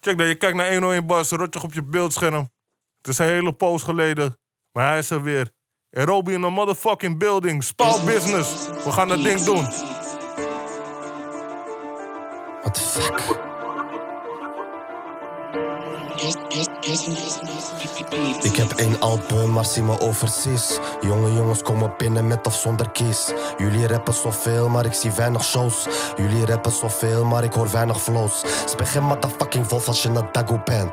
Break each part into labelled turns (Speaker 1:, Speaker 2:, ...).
Speaker 1: Check dat je kijkt naar 101 Bars, rotje op je beeldscherm. Het is een hele poos geleden, maar hij is er weer. En Robbie in de motherfucking building. Spaal business. We gaan dat ding doen.
Speaker 2: What the fuck? Ik heb één album, maar zie me overseas. Jonge jongens komen binnen met of zonder kies. Jullie rappen zoveel, maar ik zie weinig shows. Jullie rappen zoveel, maar ik hoor weinig flows. Speg geen motherfucking wolf als je een dago bent.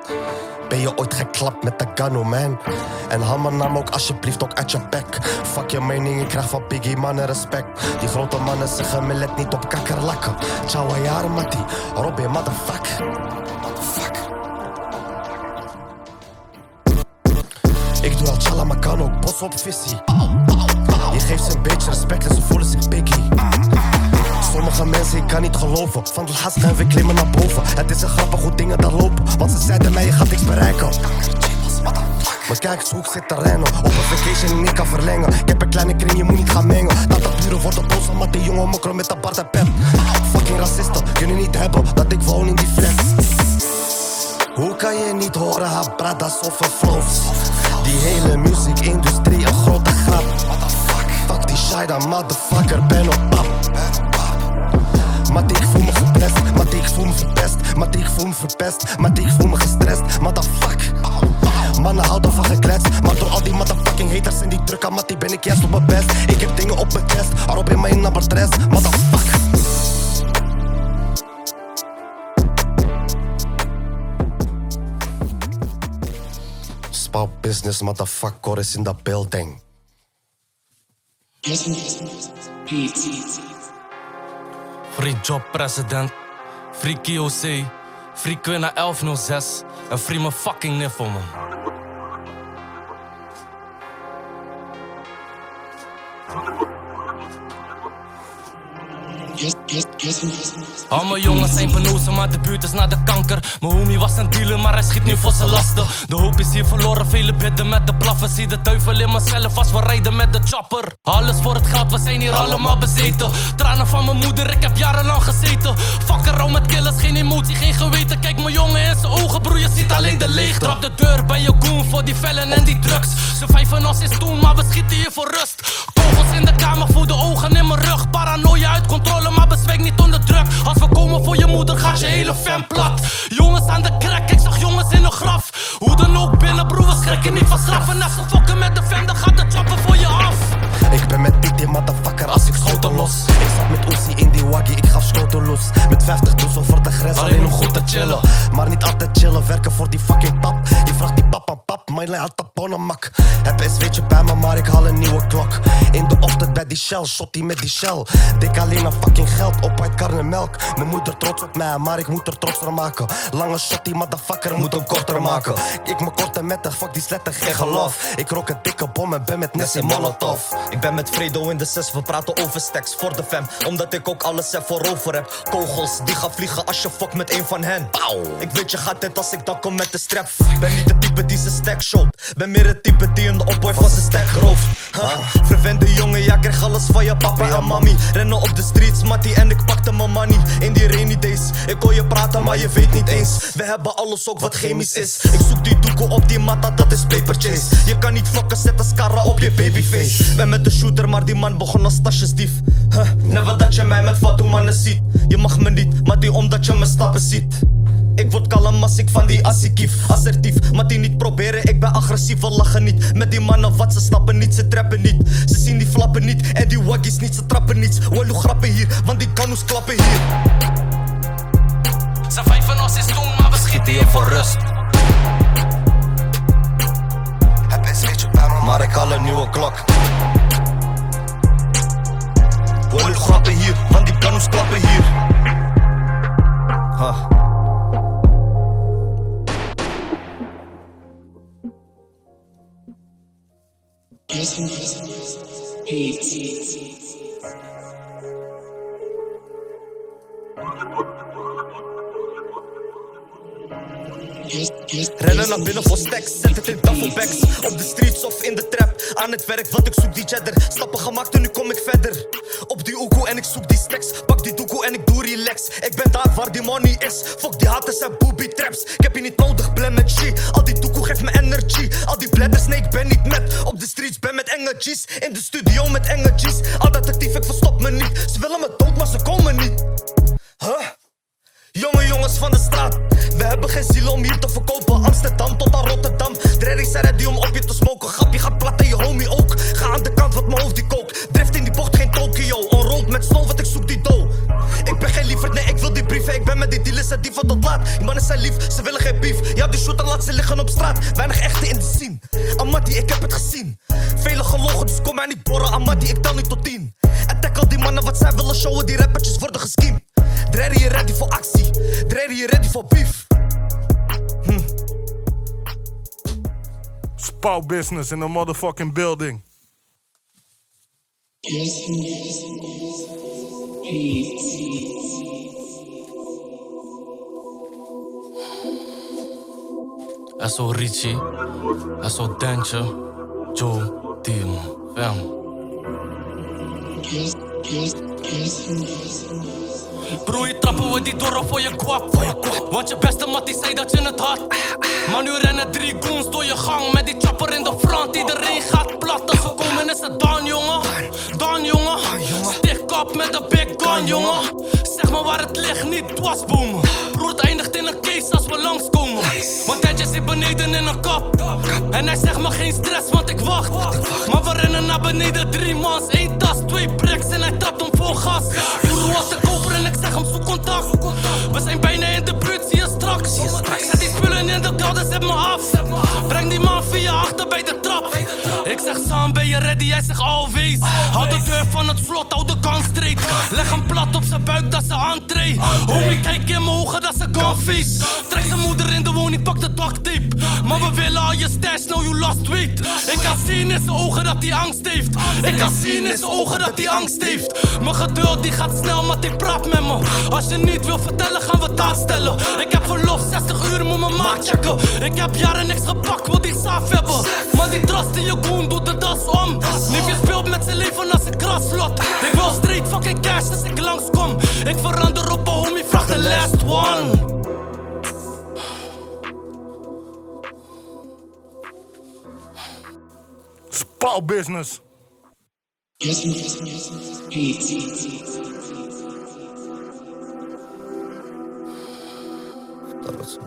Speaker 2: Ben je ooit geklapt met de Gano, man? En haal mijn naam ook alsjeblieft ook uit je bek. Fuck je mening, ik krijg van Biggie mannen respect. Die grote mannen zeggen me let niet op kakkerlakken. Ciao, jaren, Mattie. Robin, motherfuck. Maar kan ook bos op visie. Je geeft ze een beetje respect en ze voelen zich biggie. Sommige mensen, ik kan niet geloven. Van de haast gaan we klimmen naar boven. Het is een grappig hoe dingen daar lopen. Want ze zeiden mij, je gaat niks bereiken. Maar kijk eens hoe ik zit te rennen. Op een vacation en ik kan verlengen. Ik heb een kleine kring, je moet niet gaan mengen. Dat de buren worden boos omdat die jongen mokkelen met de Bart en pep. Fucking racisten, kunnen niet hebben dat ik woon in die flat. Hoe kan je niet horen, haar bradas of een flows? Die hele muziekindustrie een grote grap. Fuck die shida, motherfucker, ben op pap. Maar ik voel me geprest, maar ik voel me verpest, maar ik voel me verpest, maar ik voel me gestrest, motherfuck. Mannen houden van gekletst, maar door al die motherfucking haters en die druk aan mattie ben ik juist op mijn best. Ik heb dingen op mijn test, erop in mijn nummer stress, motherfuck. Spout business, motherfucker is in the building.
Speaker 3: Free Job President, Free KOC, Free Quinna 1106 en Free mijn fucking niffel man. Al jongens zijn penozen, maar de buurt is naar de kanker. Mijn homie was een dealer, maar hij schiet nu voor zijn lasten. De hoop is hier verloren, vele bidden met de blaffen. Zie de duivel in mezelf als we rijden met de chopper. Alles voor het geld, we zijn hier allemaal bezeten. Tranen van mijn moeder, ik heb jarenlang gezeten. Fuck around met killers, geen emotie, geen geweten. Kijk mijn jongen in zijn ogen, broer, je ziet alleen de leegte. Trap de deur bij je goon voor die vellen en die drugs. Ze vijven ons is toen, maar we schieten hier voor rust. In de kamer voor de ogen in mijn rug. Paranoia uit controle, maar bezweek niet onder druk. Als we komen voor je moeder, gaat je hele fan plat. Jongens aan de crack, ik zag jongens in een graf. Hoe dan ook binnen, broer, we schrikken niet van straf. En als ze fokken met de fam, dan gaat de chopper voor je af.
Speaker 2: Ik ben met dit motherfucker als ik schoten los. Ik zat met Uzi in die waggie, ik gaf schoten los. Met 50 dus over de grens, alleen om goed te chillen. Maar niet altijd chillen, werken voor die fucking pap. Je vraagt die pap aan pap, mijn lijn had mak. Heb SW'tje bij me, maar ik haal een nieuwe klok. In de ochtend bij die shell, shot die met die shell. Dik alleen aan fucking geld, op uit kar en melk. Mijn moeder trots op mij, maar ik moet er trots van maken. Lange shot, die motherfucker moet hem korter maken. Ik me korter met de fuck die sletten, geen geloof. Ik rook een dikke bom en ben met Nessie Molotov.
Speaker 4: Ik ben met Fredo in de zes, we praten over stacks voor de fam. Omdat ik ook alles er voorover heb. Kogels die gaan vliegen als je fuck met een van hen. Ik weet je gaat dit als ik dan kom met de strap. Ben niet de type die zijn stack shot. Meer het type die een opboy van zijn stack rooft. Huh? Verwende jongen, ja, krijg alles van je papa en mami. Rennen op de streets, mattie, en ik pakte mijn money. In die rainy days, ik hoor je praten, maar je weet niet eens. We hebben alles ook wat chemisch is. Ik zoek die doekoe op die matta, dat is paper chase. Je kan niet vlokken, zetten scarra op je babyface. Ben met de shooter, maar die man begon als tasjesdief. Huh? Never dat je mij met fatu mannen ziet. Je mag me niet, maar die omdat je mijn stappen ziet. Ik word kalm als ik van die assie Assertief, maar die niet proberen, ik ben agressief, we lachen niet Met die mannen wat, ze snappen niet, ze trappen niet Ze zien die flappen niet, en die waggies niet, ze trappen niets Wallo grappen hier, want die kanoes klappen hier
Speaker 3: Ze vijven ons is toen, maar we schieten hier voor rust.
Speaker 2: Heb SW'tje bij me, maar ik haal een nieuwe klok.
Speaker 4: Wallo grappen hier, want die kanoes klappen hier Huh. Rennen naar binnen voor stacks, zet het in duffelbags Op de streets of in de trap, aan het werk want ik zoek die cheddar Stappen gemaakt en nu kom ik verder Op die oekoe en ik zoek die stacks Pak die doekoe en ik doe relax Ik ben inderdaad waar die money is. Fuck die haters en booby traps. Ik heb je niet nodig, blem met G. Al die toekoe geeft me energy. Al die bladders, nee, ik ben niet met. Op de met enge G's. In de studio met enge G's. Altijd actief, ik verstop me niet. Ze willen me dood, maar ze komen niet. Huh? Jonge jongens van de straat, we hebben geen ziel om hier te verkopen. Amsterdam tot aan Rotterdam. Dreddy zijn ready om op je te smoken. Grapje gaat plat en je homie ook. Ga aan de kant, wat mijn hoofd die kookt. Drift in die bocht, geen Tokio. Onrold met snow, wat ik zoek die dough. Ik ben geen lieverd, nee, ik wil die brieven. Ik ben met die dealers en die van tot laat. Die mannen zijn lief, ze willen geen beef. Ja, die shooter laat ze liggen op straat. Weinig echte in de scene. Amati, ik heb het gezien. Gelogen, dus kom mij niet borren. Amati, ik tel niet tot tien. En tackle die mannen wat zij willen showen. Die rappertjes worden gescheemd. Dreddy, je ready voor actie. Dreddy, je ready voor beef.
Speaker 1: Spouw business in the motherfucking building.
Speaker 3: SO Richie, SO Dentje, Joe, Fam. Broer, je trappen we die door voor je kwap. Want je beste mattie zei dat je het had. Maar nu rennen drie goons door je gang met die chopper in de front. Iedereen gaat plat. Als komen is het dan, jongen. Dan, jongen. Stik op met de big gun, jongen. Zeg maar waar het ligt, niet dwarsboomen. Broer, het eindigt in een case als we langskomen. Want hij zit beneden in een kap. En hij zegt me geen stress, want ik wacht. Maar we rennen naar beneden, drie mans, één tas, twee bricks en hij trapt hem vol gas. Broer, was de koper en ik zeg hem zoek contact. We zijn bijna in de buurt, zie je straks. Zet die spullen in de kelder, zet me af. Breng die man via achter bij de trap. Ik zeg Sam, ben je ready? Hij zegt always. Hou de deur van het slot, Leg hem plat op zijn buik, dat ze entree. Homie, kijk in mijn ogen, dat ze gunface. Trek zijn moeder in de woning, pak de duct. Maar we willen al je stash, nou you lost weight. Ik kan zien in zijn ogen dat hij angst heeft. Ik kan zien in zijn ogen dat hij angst heeft. Mijn geduld die gaat snel, maar die praat met me. Als je niet wil vertellen, gaan we het aanstellen. Ik heb verlof, 60 uur, moet mijn maat checken. Ik heb jaren niks gepakt, wil die saaf hebben. Maar die trust in je goon doet de das om. Ik wil straight fucking cash als ik langskom. Ik verander op een homie, vraag de last one.
Speaker 1: Spouw business.
Speaker 2: Dat was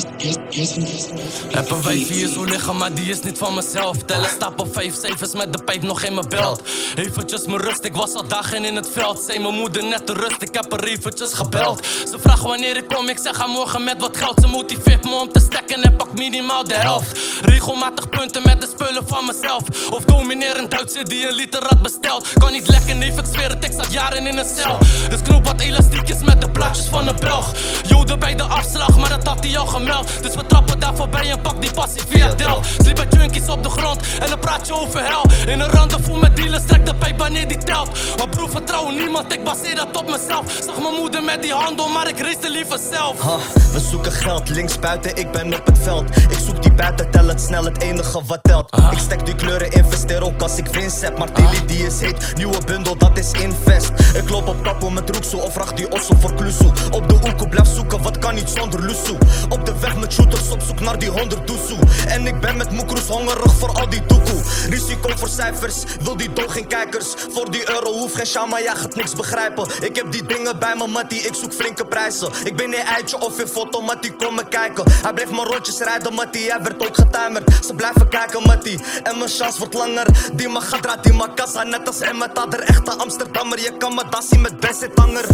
Speaker 2: zo.
Speaker 3: Heb een wijfie hier zo liggen, maar die is niet van mezelf. Tellen vijf cijfers met de pijp nog in mijn belt. Eventjes mijn rust, ik was al dagen in het veld. Zei mijn moeder net te rust, ik heb er eventjes gebeld. Ze vraagt wanneer ik kom, ik zeg haar morgen met wat geld. Ze motiveert me om te stekken en pak minimaal de helft. Regelmatig punten met de spullen van mezelf. Of domineer een Duitser die een liter had besteld. Kan niet lekker, neef, ik zweer het, ik zat jaren in een cel. Dus knoop wat elastiekjes met de plaatjes van een Belg. Joden bij de afslag, maar dat had hij al gemeld. Dus we trappen daar voorbij en pak die passie via Del. Sliep met junkies op de grond en dan praat je over hel. In een rendezvous met dealers, trek de pijp wanneer die telt. Maar broer, vertrouw niemand, ik baseer dat op mezelf. Zag mijn moeder met die handel, maar ik race liever zelf.
Speaker 4: Ha, we zoeken geld, links buiten, ik ben op het veld. Ik zoek die buiten, tel het snel, het enige wat telt. Ik stek die kleuren, investeer ook als ik winst heb. Maar Tilly die is heet, nieuwe bundel, dat is invest. Ik loop op kapo met roeksoe of vraag die osso voor klusoe. Op de oeko blijf zoeken, wat kan niet zonder lusoe. Op de weg met shooters op zoek naar die honderd doezoe. En ik ben met moekroes hongerig voor al die doekoe. Risico voor cijfers, wil die dood geen kijkers. Voor die euro hoef geen shama, jij gaat niks begrijpen. Ik heb die dingen bij me, mattie, ik zoek flinke prijzen. Ik ben een eitje of in foto, mattie, kom me kijken. Hij bleef maar rondjes rijden, mattie, hij werd ook getimerd. Ze blijven kijken, mattie, en mijn chance wordt langer. Die mag gaat die mag kassa, net als Emmet had er echte Amsterdammer. Je kan me dassie met best tanger.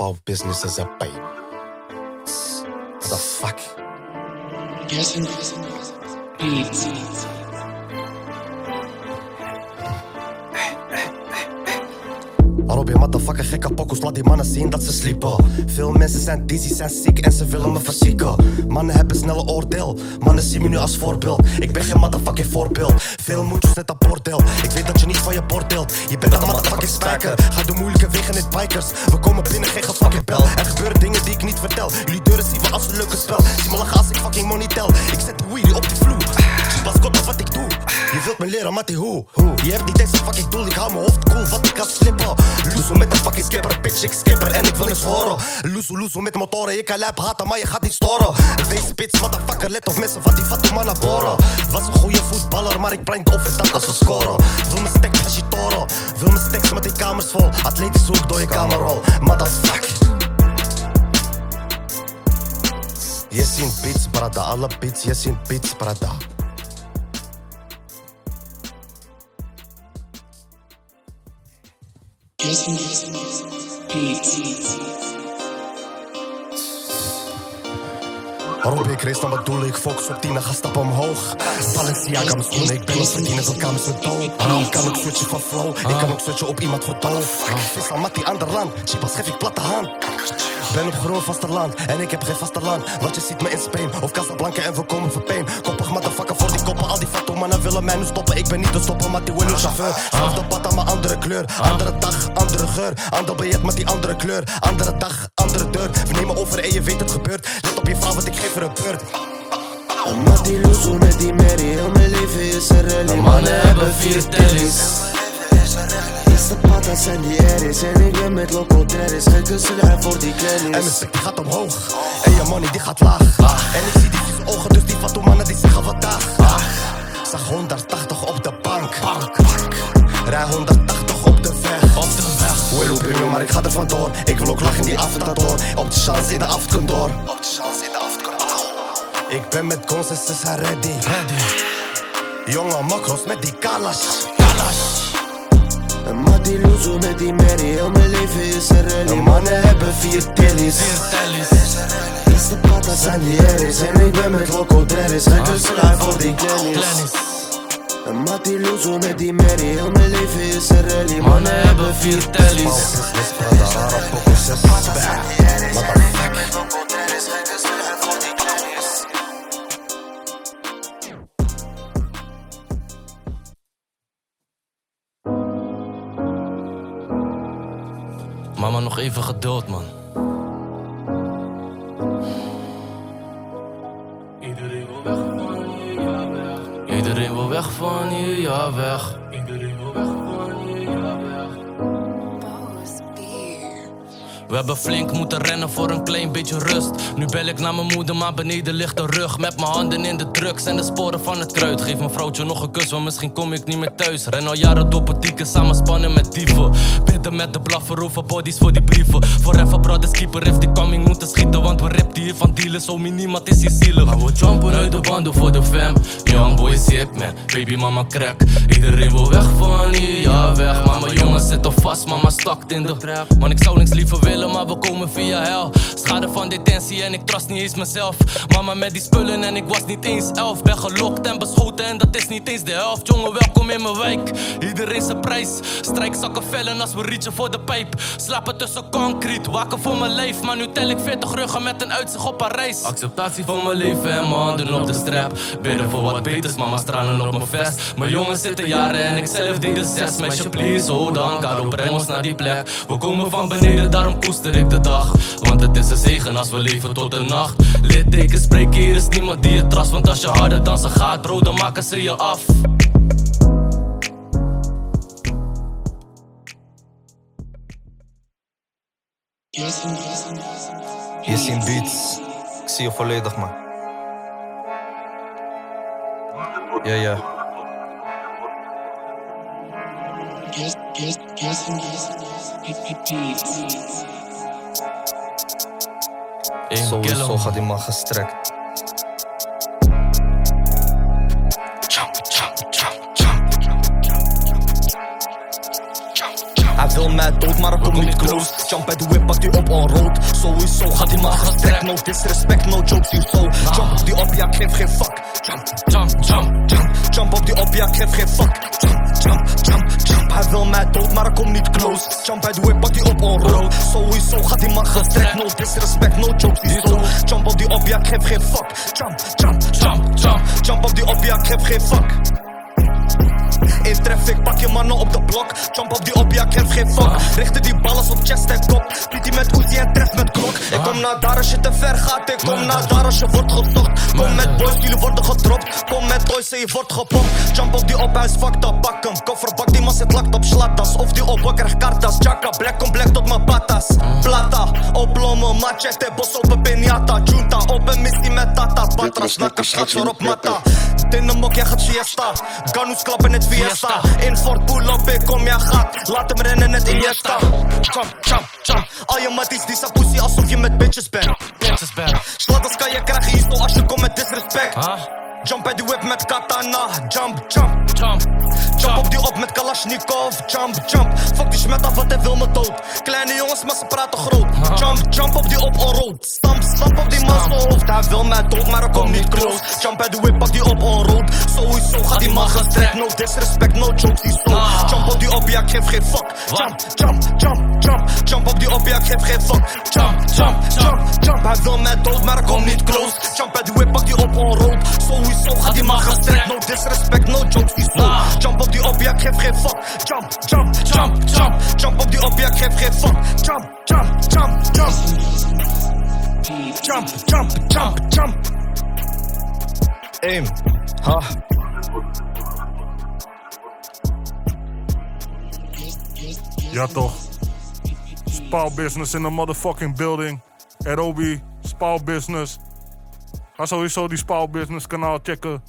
Speaker 2: Spouw business is a pay. What the fuck? Robin, motherfucker, gekke pokkels, laat die mannen zien dat ze sliepen. Veel mensen zijn dizzy, zijn ziek en ze willen me verzieken. Mannen hebben snelle oordeel. Mannen zien me nu als voorbeeld. Ik ben geen motherfucking voorbeeld. Veel moedjes net een bordeel. Ik weet dat je niet van je bord deelt. Je bent een motherfucking spijker. Ga de moeilijke wegen in bikers. We komen binnen, geen fucking bel. Er gebeuren dingen die ik niet vertel. Jullie deuren zien we als een leuke spel. Zie me als ik fucking money tel. Ik zet die wheelie op die vloer. Pas op wat ik doe. Je wilt me leren, Matty, hoe? Je hebt niet eens een fucking doel. Ik hou mijn hoofd cool, wat ik kan slippen. Loezo met een fucking skipper, bitch, ik skipper en ik wil niks horen. Loezo, loezo met motoren, je kan lijp haten, maar je gaat niet storen. Wees bitch, motherfucker, let op mensen van die fatu man boren. Was een goede voetballer, maar ik blind of het als we scoren. Wil mijn steks als je toren, wil mijn met die kamers vol. Atletisch hoek door je kamerrol, motherfucker. Je ziet beats, brada, alle beats, je ziet beats, brada. Rob ik race, dan wat doe ik? Fox op 10 ga stappen omhoog. Balenciaga mijn schoenen, ik ben op verdienen, zo kan zo dood. Ik kan ook switchen van flow, ik kan ook switchen op iemand voor doof. Vis aan Mattie, ander land, chipas geef ik platte hand. Ben op groen vasteland en ik heb geen vasteland. Want je ziet me in Spain of Casablanca en we komen pijn. Koppig motherfucker mannen willen mij nu stoppen. Ik ben niet te stoppen, maar die winner chauffeur. Zelfde pad aan mijn andere kleur, andere dag, andere geur. Ander biljet met die andere kleur, andere dag, andere deur. We nemen over en je weet het gebeurt. Let op je vrouw, want ik geef er een beurt.
Speaker 5: Omdat die loezo met die Mary, heel mijn leven is een rally. Mannen hebben vier tellies. Eerste patas en die Aries en ik ben met Loco Terris. Geen kussenlijn voor die
Speaker 2: En mijn
Speaker 5: kennis.
Speaker 2: die gaat omhoog En je money die gaat laag En ik zie die vieze ogen Dus die fatto mannen die zeggen vandaag 180 op de bank. Rij 180 op de weg. Op de weg. Willow premium, maar ik ga er vandoor. Ik wil ook lachen in die avondador Op de chance in de afterkantoor Op de chance in de Ik ben met ze zijn ready. Jonge makros met die kalas.
Speaker 5: Omdat die loezo met die Mary, heel mijn leven is een rally. Mannen hebben vier tellies. Eerste patas en die Aries en ik ben met Loco. Geen kussenlijn voor die kennis. Omdat die loezo met die Mary, heel mijn leven is een rally. Mannen hebben vier tellies.
Speaker 3: Mama, nog even geduld, man. Van hier, ja We hebben flink moeten rennen voor een klein beetje rust. Nu bel ik naar mijn moeder, maar beneden ligt de rug. Met mijn handen in de drugs en de sporen van het kruid. Geef mijn vrouwtje nog een kus, want misschien kom ik niet meer thuis. Ren al jaren door boutique, samen spannen met dieven. Bidden met de blaffer over bodies voor die brieven. Forever brothers keeper if die coming moeten schieten. Want we rippen hier van dealen, zo niemand is hier zielig. Maar we jumpen uit de banden voor de fam. Young boy sick man, baby mama crack. Iedereen wil weg van hier, ja weg. Maar mijn jongens zitten vast, mama stakt in de trap. Man, ik zou niks liever willen, maar we komen via hel. Schade van detentie en ik trust niet eens mezelf. Mama met die spullen en ik was niet eens elf. Ben gelokt en beschoten en dat is niet eens de helft. Jongen, welkom in mijn wijk. Iedereen zijn prijs. Strijkzakken vellen als we reachen voor de pijp. Slapen tussen concrete, waken voor mijn lijf. Maar nu tel ik 40 ruggen met een uitzicht op Parijs. Acceptatie van mijn leven en mijn handen op de strap. Bidden voor wat beters, mama stralen op mijn vest. Mijn jongens zitten jaren en ik zelf deed de zes. Meisje, please, hold on, Karo, breng ons naar die plek. We komen van beneden, daarom koester ik de dag. Want het is een zegen als we leven tot de nacht. Littekens spreken, hier is niemand die je trust. Want als je harder dan ze gaat, bro, dan maken ze je af.
Speaker 4: Je ziet beats. Ik zie je volledig, man. Ja, ja.
Speaker 3: Eén
Speaker 4: Sowieso gaat die man gestrekt. Hij wil mij dood, maar ik kom niet close. Jump bij de whip, pak die op on road. Sowieso gaat die man gestrekt. No disrespect, no jokes, you so. Jump op die op, ja, ik geef geen fuck. Jump,
Speaker 3: Jump, jump.
Speaker 4: jump, jump op die op, ja, ik geef geen fuck. Jump, jump, jump. Hij wil mij dood, maar ik kom niet close. Jump bij de whip, pak die op on road. Sowieso gaat die man gestrekt. No disrespect, no jokes, die zo. Jump op die op, ja, ik geef geen fuck. Jump, jump, jump, jump. Jump op die op, ja, ik geef geen fuck. In traffic, pak je mannen op de blok. Jump op die op, ja, ik geen fuck. Richten die ballen op chest en kop. Piet met Uzi en tref met klok. Ik kom naar daar als je te ver gaat. Ik kom naar daar als je wordt gezocht. Kom met boys, jullie worden gedropt. Kom met toys en je wordt gepompt. Jump op die op, hij is fucked up. Pak hem, kofferbak, die man zit lakt op slattas. Of die op, ik krijg kartas. Jacka, black kom black tot mijn patas. Plata, oplommen, machete, bos op een piñata. Junta, op een missie met tata. Patra, snakken, schat, op matta. Tinnenmok, jij gaat fiesta. Ganus klappen het In Fort pull ik kom, jij gaat. Laat hem rennen, net Iniesta. Jump, jump, jump. Al je matties, die zijn pussy alsof je met bitches bent.
Speaker 3: Bitches bad.
Speaker 4: Slatters kan je krijgen hier zo als je komt met disrespect. Jump bij de whip met katana. Jump, jump.
Speaker 3: Jump.
Speaker 4: Jump op die op met Kalashnikov. Jump, jump. Fuck die smet af, want hij wil me dood. Kleine jongens, maar ze praten groot. Jump, jump op die op on road. Stamp, stamp op die man zijn hoofd. Hij wil mij dood, maar ik kom niet close. Jump bij de whip, pak die op on road. Sowieso gaat die man gestrekt. No disrespect, no jokes, die zo. Jump op die op, ja, ik geef geen fuck. Jump, jump, jump, jump. Op die op, ja, ik fuck. Jump, jump, jump, jump. Hij wil mij dood, maar ik kom niet close. Jump bij de whip, pak die op on road. Sowieso gaat die man gestrekt. No disrespect, no jokes, die zo. Jump op die op, ja, ik geef geen fuck. Jump, jump, jump, jump. Jump op die op, ja, ik geef geen fuck. Jump, jump, jump, jump. Jump, jump, jump, jump. Aim, ha.
Speaker 1: Ja toch. Spaal business in the motherfucking building. Adobe, Spaal business. Ga sowieso die Spaal business kanaal checken.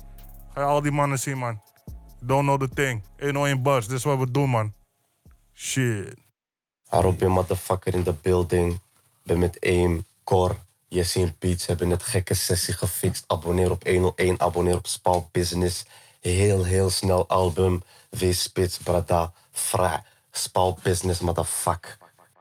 Speaker 1: Ga je al die mannen zien man. Don't know the thing. 101 bus, dit is wat we doen man. Shit.
Speaker 2: Arobi motherfucker in the building. Ben met Aim, Cor, Jesse en Beats hebben net gekke sessie gefixt. Abonneer op 101, abonneer op Spaal Business. Heel, heel snel album. Wees spits, brada, fra. Spaal Business, motherfucker.